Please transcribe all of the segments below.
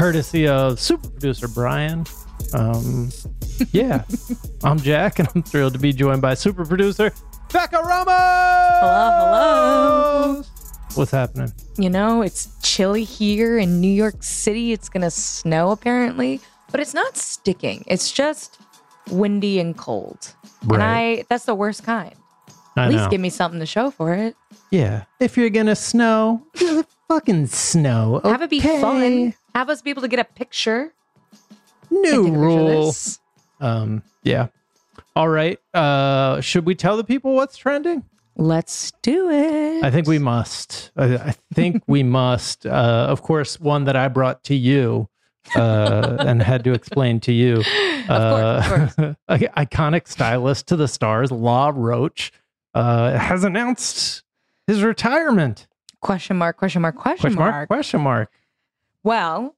courtesy of super producer Brian. Um, yeah, I'm Jack, and I'm thrilled to be joined by super producer Becca Ramos. Hello, hello. What's happening? You know, it's chilly here in New York City. It's gonna snow apparently, but it's not sticking. It's just windy and cold. Right. And I that's the worst kind. I At least know. give me something to show for it. yeah, if you're gonna snow, fucking snow. Have it be fun. Have us be able to get a picture. New a picture of rule. this. Um, yeah. All right. Uh, should we tell the people what's trending? Let's do it. I think we must. I, I think we must. Uh, of course, one that I brought to you uh, and had to explain to you. Uh, Of course, of iconic stylist to the stars, Law Roach, uh, has announced his retirement. question mark, question mark, question, Question mark. mark? Question mark. Well,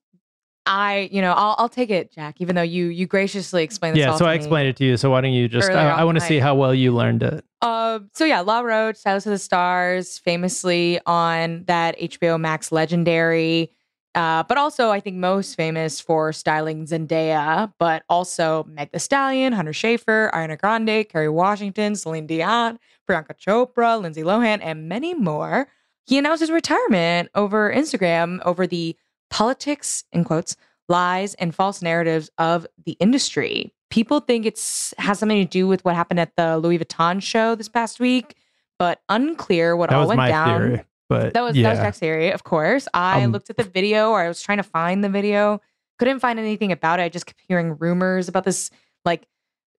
I, you know, I'll, I'll take it, Jack, even though you you graciously explained this Yeah, all so to I me. explained it to you. So why don't you just? Earlier I, I on want to see tonight. how well you learned it. Um, so yeah, Law Roach, Stylist of the Stars, famously on that HBO Max legendary, uh, but also I think most famous for styling Zendaya, but also Meg Thee Stallion, Hunter Schafer, Ariana Grande, Kerry Washington, Celine Dion, Priyanka Chopra, Lindsay Lohan, and many more. He announced his retirement over Instagram over the politics, in quotes, lies and false narratives of the industry. People think it's has something to do with what happened at the Louis Vuitton show this past week, but unclear what That all was went my down. theory. But That was yeah. that was Jack's theory, of course. I Um, looked at the video, or I was trying to find the video, couldn't find anything about it. I just kept hearing rumors about this like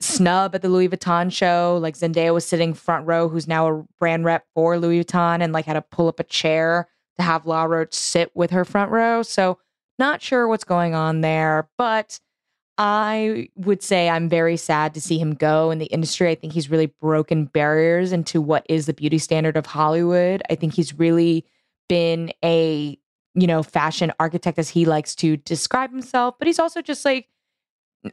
snub at the Louis Vuitton show. Like Zendaya was sitting front row, who's now a brand rep for Louis Vuitton, and like had to pull up a chair to have Law Roach sit with her front row. So not sure what's going on there, but I would say I'm very sad to see him go in the industry. I think he's really broken barriers into what is the beauty standard of Hollywood. I think he's really been a, you know, fashion architect as he likes to describe himself, but he's also just like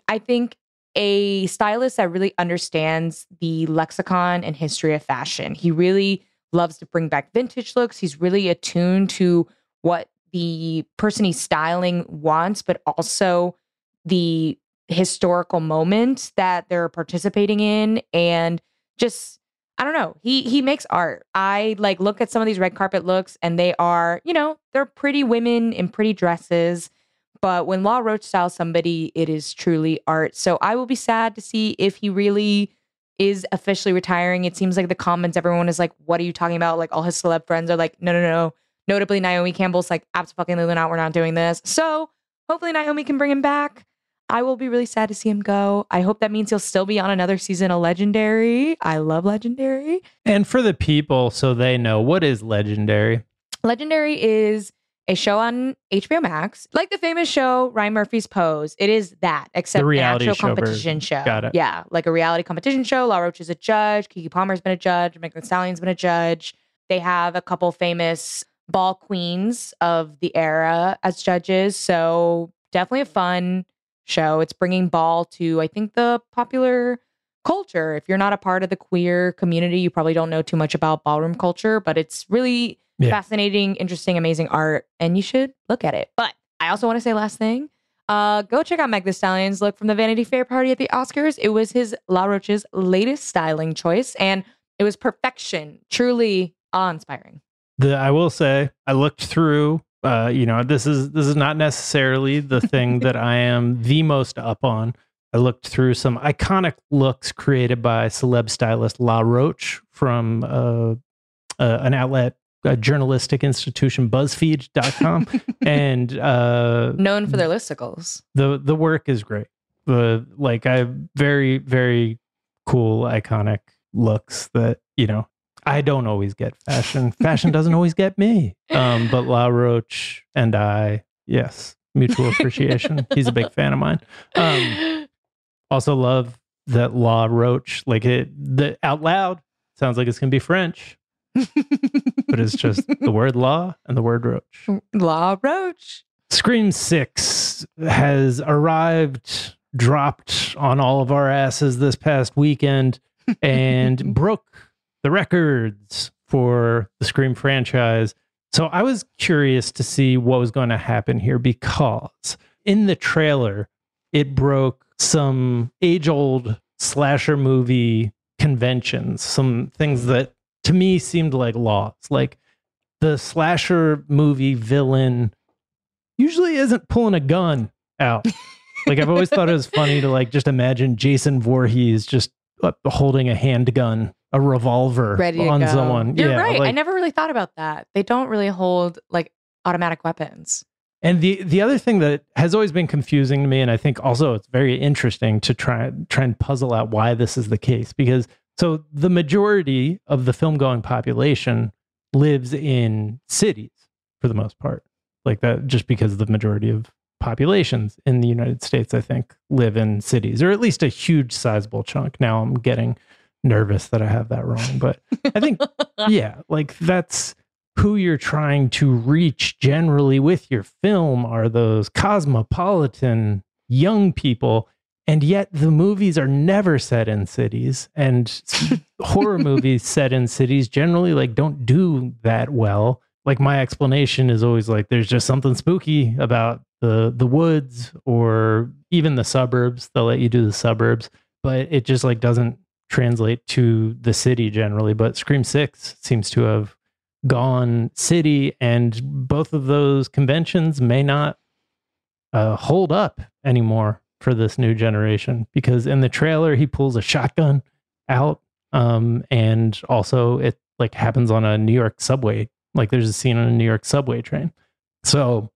I think a stylist that really understands the lexicon and history of fashion. He really loves to bring back vintage looks. He's really attuned to what the person he's styling wants, but also the historical moment that they're participating in and just I don't know. He he makes art. I like look at some of these red carpet looks and they are, you know, they're pretty women in pretty dresses. But when Law Roach styles somebody, it is truly art. So I will be sad to see if he really is officially retiring. It seems like the comments, everyone is like, what are you talking about? Like all his celeb friends are like, no, no, no. Notably, Naomi Campbell's like, absolutely not, we're not doing this. So hopefully Naomi can bring him back. I will be really sad to see him go. I hope that means he'll still be on another season of Legendary. I love Legendary. And for the people, so they know what is legendary. Legendary is a show on HBO Max, like the famous show Ryan Murphy's Pose. It is that, except The an reality actual show competition show. Got it. Yeah, like a reality competition show. Law Roach is a judge. Keke Palmer's been a judge. Megan Thee Stallion's been a judge. They have a couple famous ball queens of the era as judges. So definitely a fun show. It's bringing ball to, I think, the popular culture. If you're not a part of the queer community, you probably don't know too much about ballroom culture, but it's really Yeah. fascinating, interesting, amazing art, and you should look at it. But I also want to say last thing. Uh, go check out Meg Thee Stallion's look from the Vanity Fair party at the Oscars. It was his Law Roach's latest styling choice, and it was perfection. Truly awe-inspiring. The I will say I looked through. Uh, you know, this is this is not necessarily the thing that I am the most up on. I looked through some iconic looks created by celeb stylist La Roche from uh, uh, an outlet, a journalistic institution, BuzzFeed.com, and uh, Known for their listicles. the the work is great. The like I very very cool iconic looks that you know I don't always get fashion. Fashion doesn't always get me. Um, but Law Roach and I, yes, mutual appreciation. He's a big fan of mine. Um, also love that Law Roach, like it, the out loud sounds like it's gonna be French, but it's just the word law and the word roach. Law roach. Scream 6 has arrived, dropped on all of our asses this past weekend, and broke the records for the Scream franchise. So I was curious to see what was going to happen here because in the trailer, it broke some age old slasher movie conventions, some things that to me seemed like laws. Like the slasher movie villain usually isn't pulling a gun out. like I've always thought it was funny to like just imagine Jason Voorhees just uh, holding a handgun, a revolver Ready on go. someone. You're yeah, right. I never really thought about that. They don't really hold like automatic weapons. And the the other thing that has always been confusing to me, and I think also it's very interesting to try try and puzzle out why this is the case, because so the majority of the film going population lives in cities for the most part, like that, just because the majority of populations in the United States, I think, live in cities, or at least a huge sizable chunk. Now I'm getting nervous that I have that wrong, but I think yeah, like that's who you're trying to reach generally with your film are those cosmopolitan young people and yet the movies are never set in cities and horror movies set in cities generally like don't do that well. Like my explanation is always like there's just something spooky about the the woods or even the suburbs. They'll let you do the suburbs but it just like doesn't translate to the city generally. But scream 6 seems to have gone city and both of those conventions may not uh, hold up anymore for this new generation because in the trailer he pulls a shotgun out um and also it like happens on a new york subway. Like there's a scene on a new york subway train. So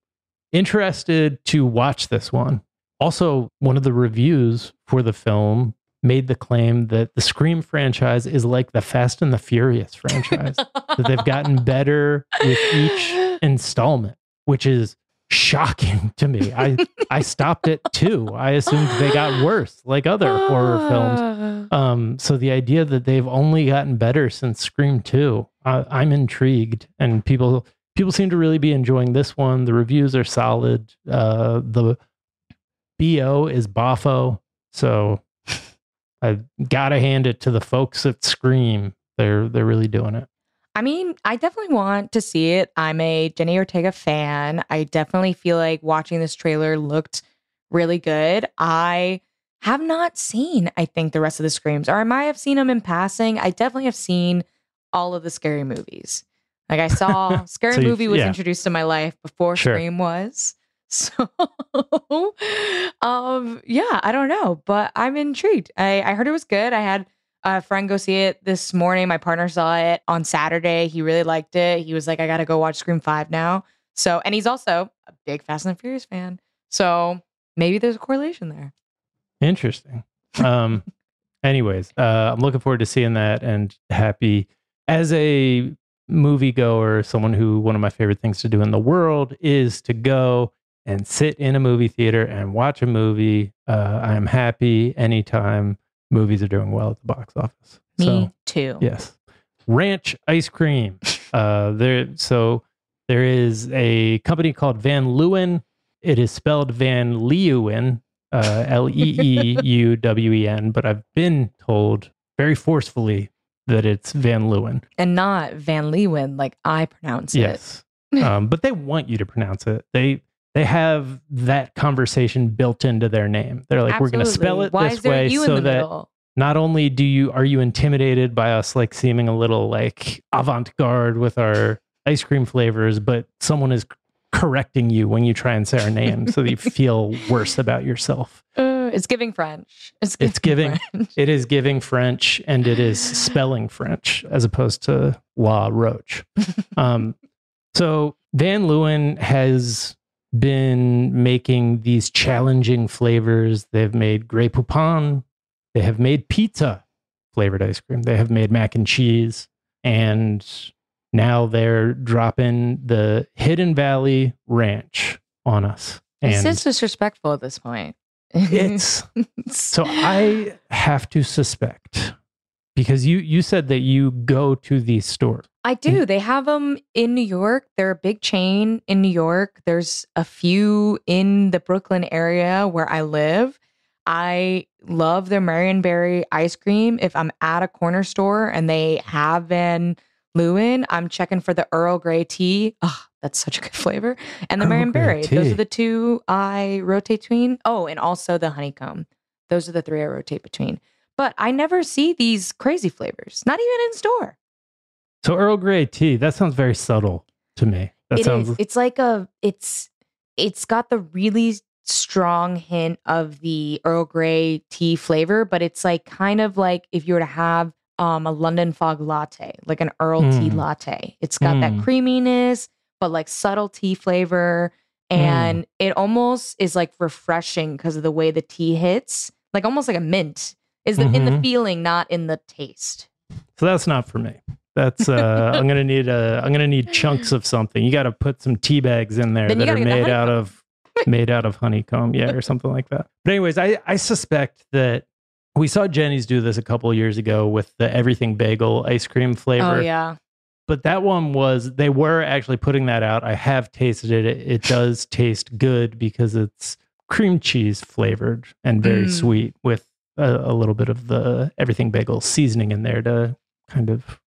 interested to watch this one. Also one of the reviews for the film made the claim that the scream franchise is like the fast and the furious franchise that they've gotten better with each installment, which is shocking to me. I I stopped at two. I assumed they got worse, like other horror films. Um, so the idea that they've only gotten better since Scream Two, uh, I'm intrigued, and people people seem to really be enjoying this one. The reviews are solid. Uh, the bo is boffo, so I gotta hand it to the folks at Scream. They're they're really doing it. I mean, I definitely want to see it. I'm a Jenna Ortega fan. I definitely feel like watching this trailer looked really good. I have not seen, I think, the rest of the Screams, or I might have seen them in passing. I definitely have seen all of the scary movies. Like I saw Scary So Movie was yeah. introduced in my life before Sure. Scream was. So um yeah, I don't know, but I'm intrigued. I, I heard it was good. I had a friend go see it this morning. My partner saw it on Saturday. He really liked it. He was like, I gotta go watch Scream 5 now. So and he's also a big Fast and Furious fan. So maybe there's a correlation there. Interesting. Um, anyways, uh, I'm looking forward to seeing that and happy as a moviegoer, someone who one of my favorite things to do in the world is to go and sit in a movie theater and watch a movie. Uh, I am happy anytime movies are doing well at the box office. Me So, too. yes, ranch ice cream. Uh, there, so there is a company called Van Leeuwen. It is spelled Van Leeuwen, uh, L E E U W E N, but I've been told very forcefully that it's Van Leeuwen. And not Van Leeuwen like I pronounce it. Yes. um, but they want you to pronounce it. They they have that conversation built into their name. They're like, we're going to spell it Why this way so that middle? not only do you are you intimidated by us like seeming a little like avant-garde with our ice cream flavors, but someone is correcting you when you try and say our name so that you feel worse about yourself. Uh, it's giving French. It's giving. It's giving- French. It is giving French and it is spelling French as opposed to Law Roach. Um, so Van Leeuwen has been making these challenging flavors. They've made Grey Poupon. They have made pizza flavored ice cream. They have made mac and cheese. And now they're dropping the Hidden Valley Ranch on us. And just disrespectful at this point. it's so I have to suspect because you you said that you go to these stores. I do. They have them in New York. They're a big chain in New York. There's a few in the Brooklyn area where I live. I love their Marionberry ice cream. If I'm at a corner store and they have Van Leeuwen, I'm checking for the Earl Grey tea. Oh, that's such a good flavor. And the Marionberry. Those are the two I rotate between. Oh, and also the honeycomb. Those are the three I rotate between. But I never see these crazy flavors, not even in store. So Earl Grey tea, that sounds very subtle to me. That It is. sounds It's like a. It's. It's got the really strong hint of the Earl Grey tea flavor, but it's like kind of like if you were to have um a London fog latte, like an Earl tea Mm. latte. It's got that Mm. creaminess, but like subtle tea flavor, Mm. and it almost is like refreshing because of the way the tea hits, like almost like a mint. Is the, in the Mhm. feeling, not in the taste. so that's not for me. That's uh I'm gonna need a I'm gonna need chunks of something. You gotta put some tea bags in there Then that are gotta get the made out of made out of honeycomb, yeah, or something like that. But anyways, I, I suspect that we saw Jeni's do this a couple of years ago with the everything bagel ice cream flavor. Oh yeah, but that one was they were actually putting that out. I have tasted it. It, it does taste good because it's cream cheese flavored and very Mm. sweet with a, a little bit of the everything bagel seasoning in there to kind of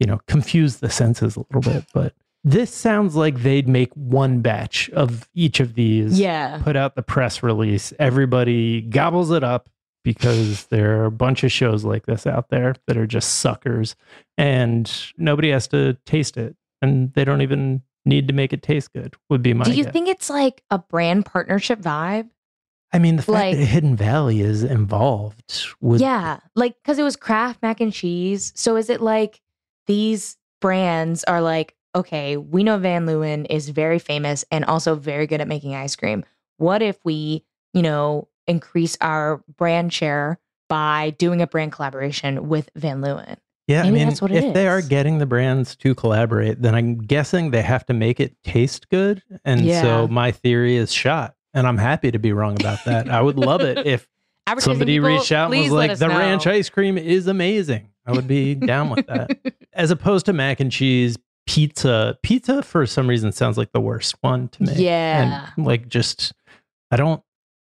you know confuse the senses a little bit. But this sounds like they'd make one batch of each of these yeah. put out the press release. Everybody gobbles it up because there are a bunch of shows like this out there that are just suckers and nobody has to taste it and they don't even need to make it taste good would be my Do you guess. think it's like a brand partnership vibe? I mean the fact like- that Hidden Valley is involved with yeah, like because it was Kraft mac and cheese. So is it like these brands are like, okay, we know Van Leeuwen is very famous and also very good at making ice cream. What if we, you know, increase our brand share by doing a brand collaboration with Van Leeuwen? Yeah, Maybe I mean, that's what it if they are getting the brands to collaborate, then I'm guessing they have to make it taste good. And Yeah. so my theory is shot. And I'm happy to be wrong about that. I would love it if somebody people, reached out and was like, the know." ranch ice cream is amazing. I would be down with that. As opposed to mac and cheese, pizza. Pizza, for some reason, sounds like the worst one to me. Yeah. And like, just, I don't,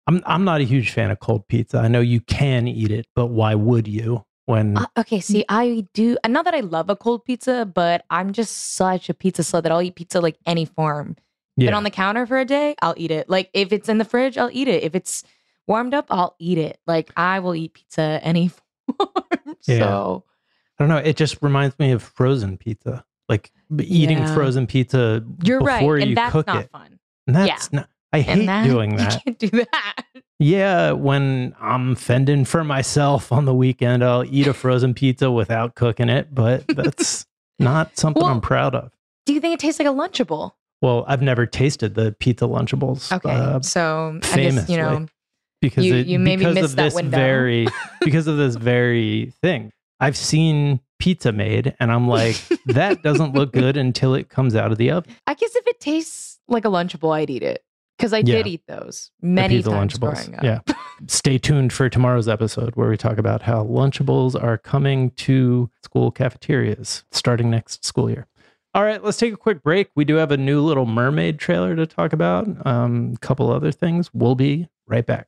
I'm, I'm not a huge fan of cold pizza. I know you can eat it, but why would you when, Uh, okay, see, I do. Not that I love a cold pizza, but I'm just such a pizza slut that I'll eat pizza like any form. yeah. Been on the counter for a day, I'll eat it. Like if it's in the fridge, I'll eat it. If it's warmed up, I'll eat it. Like I will eat pizza any form. Yeah. So I don't know. It just reminds me of frozen pizza. Like eating Yeah. frozen pizza you're right, before and you that's cook not it. fun. And that's not, I hate that, doing You that. can't do that. Yeah, when I'm fending for myself on the weekend, I'll eat a frozen pizza without cooking it, but that's not something Well- I'm proud of. Do you think it tastes like a Lunchable? Well, I've never tasted the pizza Lunchables. Okay, uh, so I just famously. you know because You- it, you maybe because missed of that this window. very because of this very thing. I've seen pizza made, and I'm like, that doesn't look good until it comes out of the oven. I guess if it tastes like a Lunchable, I'd eat it because I Yeah. did eat those many times Lunchables. growing up. Yeah. Stay tuned for tomorrow's episode where we talk about how Lunchables are coming to school cafeterias starting next school year. All right, let's take a quick break. We do have a new Little Mermaid trailer to talk about. Um, a couple other things. We'll be right back.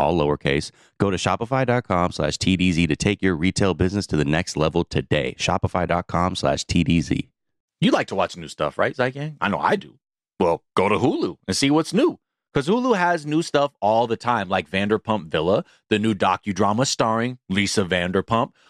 all lowercase. Go to shopify.com slash TDZ to take your retail business to the next level today. Shopify.com slash TDZ. You like to watch new stuff, right, Zeitgang? I know I do. Well, go to Hulu and see what's new. Because Hulu has new stuff all the time, like Vanderpump Villa, the new docudrama starring Lisa Vanderpump.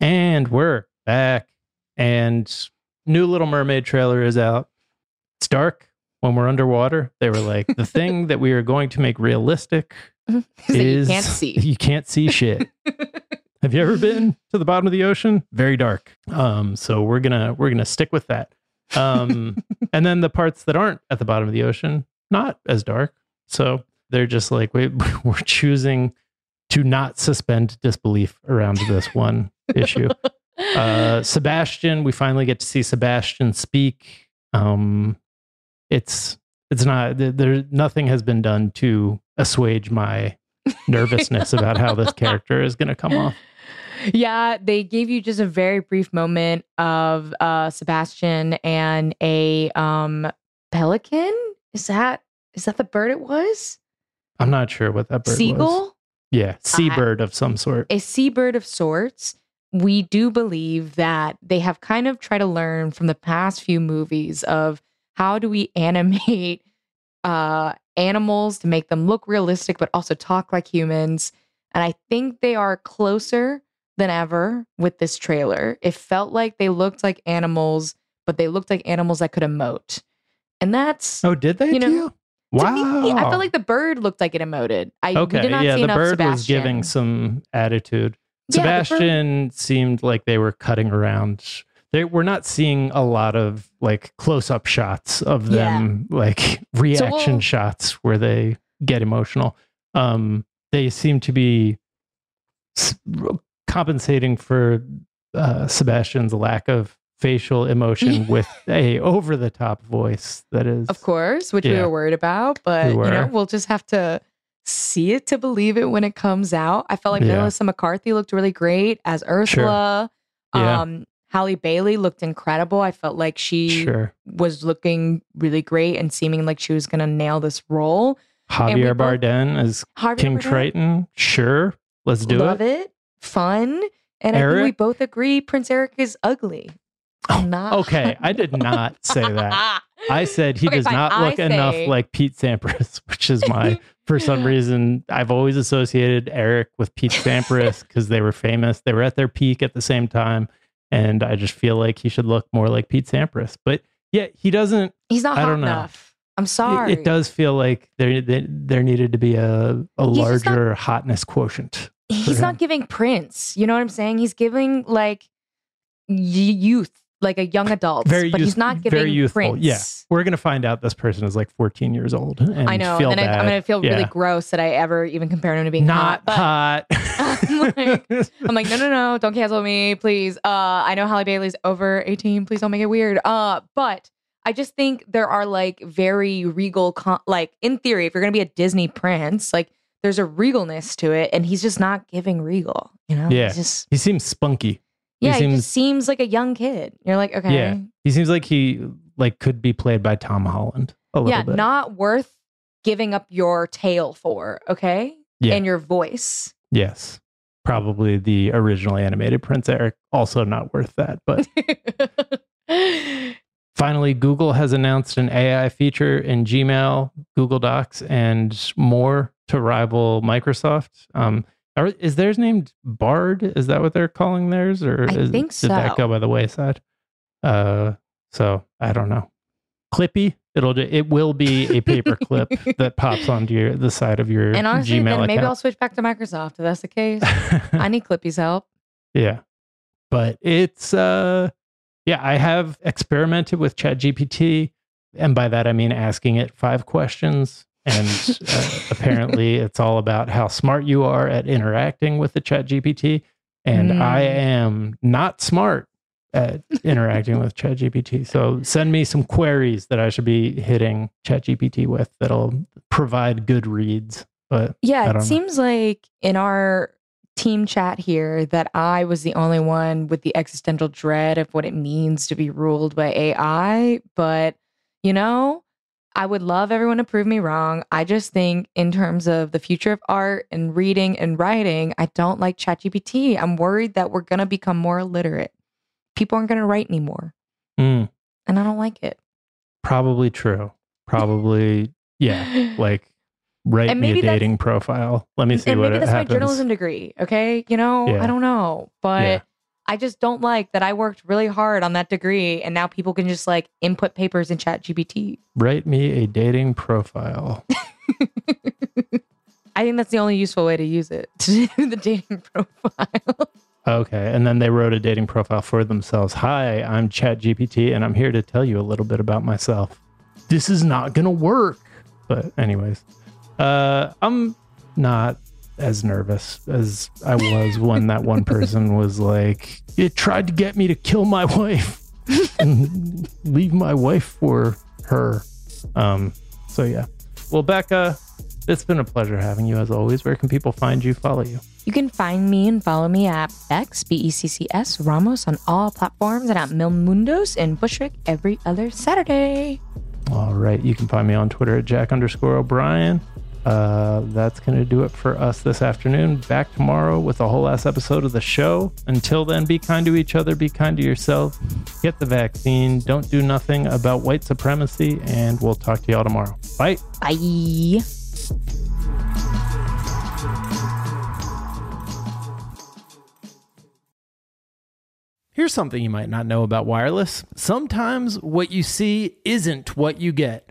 And we're back. And new Little Mermaid trailer is out. It's dark when we're underwater. They were like, the thing that we are going to make realistic is you can't see. You can't see shit. Have you ever been to the bottom of the ocean? Very dark. Um, so we're gonna we're gonna stick with that. Um, and then the parts that aren't at the bottom of the ocean, not as dark. So they're just like we we're choosing to not suspend disbelief around this one issue. Uh, Sebastian, we finally get to see Sebastian speak. Um, it's it's not there- there. Nothing has been done to assuage my nervousness about how this character is going to come off. Yeah, they gave you just a very brief moment of uh Sebastian and a um pelican. Is that is that the bird it was? I'm not sure what that bird was. Seagull? Yeah, seabird of some sort. A seabird of sorts. We do believe that they have kind of tried to learn from the past few movies of how do we animate uh animals to make them look realistic but also talk like humans. And I think they are closer than ever with this trailer. It felt like they looked like animals, but they looked like animals that could emote. And that's Oh, did they? you know, Wow. me, I felt like the bird looked like it emoted. I okay. did not yeah, see the bird Sebastian. was giving some attitude. Yeah, Sebastian seemed like they were cutting around. They we're not seeing a lot of like close up shots of them, like reaction we'll- shots where they get emotional. Um, they seem to be s- compensating for uh, Sebastian's lack of facial emotion with a over the top voice that is Of course, which we were worried about, but we you know we'll just have to see it to believe it when it comes out. I felt like Yeah. Melissa McCarthy looked really great as Ursula. Yeah. Um, Halle Bailey looked incredible. I felt like she sure. was looking really great and seeming like she was going to nail this role. Javier Bardem as Harvey King Bardem, Triton. Sure, let's do love it. it. Fun. And I think we both agree Prince Eric is ugly. Oh, Not. Okay, I did not say that. I said he Okay, does fine. not look enough like Pete Sampras, which is my for some reason I've always associated Eric with Pete Sampras because they were famous. They were at their peak at the same time, and I just feel like he should look more like Pete Sampras. But yeah, he doesn't. He's not I hot enough. I'm sorry. It, does feel like there there, needed to be a a He's just not- larger hotness quotient. he's him. not giving Prince. You know what I'm saying? He's giving like y- youth, like a young adult, Very but he's not giving very youthful. Prince. Yeah. We're gonna find out this person is like 14 years old. And I know, and I, I'm gonna feel really gross that I ever even compared him to being not hot. But hot. I'm like- I'm like, no, no, no, don't cancel me, please. Uh, I know Halle Bailey's over 18. Please don't make it weird. Uh, but I just think there are like very regal, con- like in theory, if you're gonna be a Disney prince, like there's a regalness to it, and he's just not giving regal. You know? Yeah. He's just he seems spunky. Yeah, he, seems- just seems like a young kid. You're like, okay, Yeah. He seems like he like could be played by Tom Holland a little yeah, bit. not worth giving up your tail for. Okay, Yeah. and your voice. yes. Probably the original animated Prince Eric. Also not worth that. But finally, Google has announced an AI feature in Gmail, Google Docs, and more to rival Microsoft. Um, are, is theirs named Bard? Is that what they're calling theirs, or I is, think did that go by the wayside? Uh, so I don't know. Clippy. It'll it will be a paper clip that pops onto your the side of your and honestly, Gmail then maybe I'll switch back to Microsoft if that's the case. I need Clippy's help. Yeah. But it's uh yeah, I have experimented with ChatGPT and by that I mean asking it five questions and uh, apparently it's all about how smart you are at interacting with the ChatGPT and I Mm. am not smart at interacting with ChatGPT. So send me some queries that I should be hitting ChatGPT with that'll provide good reads. But Yeah, it seems like in our team chat here that I was the only one with the existential dread of what it means to be ruled by AI. But, you know, I would love everyone to prove me wrong. I just think, in terms of the future of art and reading and writing, I don't like ChatGPT. I'm worried that we're going to become more illiterate. People aren't going to write anymore. Mm, And I don't like it. probably true. Probably yeah. like write And me a dating profile. Let me see and what maybe that's happens. my journalism degree. Okay. You know, Yeah. I don't know. But Yeah. I just don't like that I worked really hard on that degree and now people can just like input papers in ChatGPT. Write me a dating profile. I think that's the only useful way to use it to do the dating profile. Okay, and then they wrote a dating profile for themselves. Hi, I'm ChatGPT, and I'm here to tell you a little bit about myself. This is not gonna work. But anyways, uh, I'm not as nervous as I was when that one person was like, "It tried to get me to kill my wife and leave my wife for her." Um, so yeah. Well, Becca, it's been a pleasure having you as always. Where can people find you, follow you? You can find me and follow me at Beccs, B E C C S, Ramos on all platforms and at Mil Mundos in Bushwick every other Saturday. All right. You can find me on Twitter at Jack underscore O'Brien. Uh, that's going to do it for us this afternoon. Back tomorrow with a whole ass episode of the show. Until then, be kind to each other, be kind to yourself, get the vaccine, don't do nothing about white supremacy, and we'll talk to y'all tomorrow. Bye. Bye. Here's something you might not know about wireless. Sometimes what you see isn't what you get.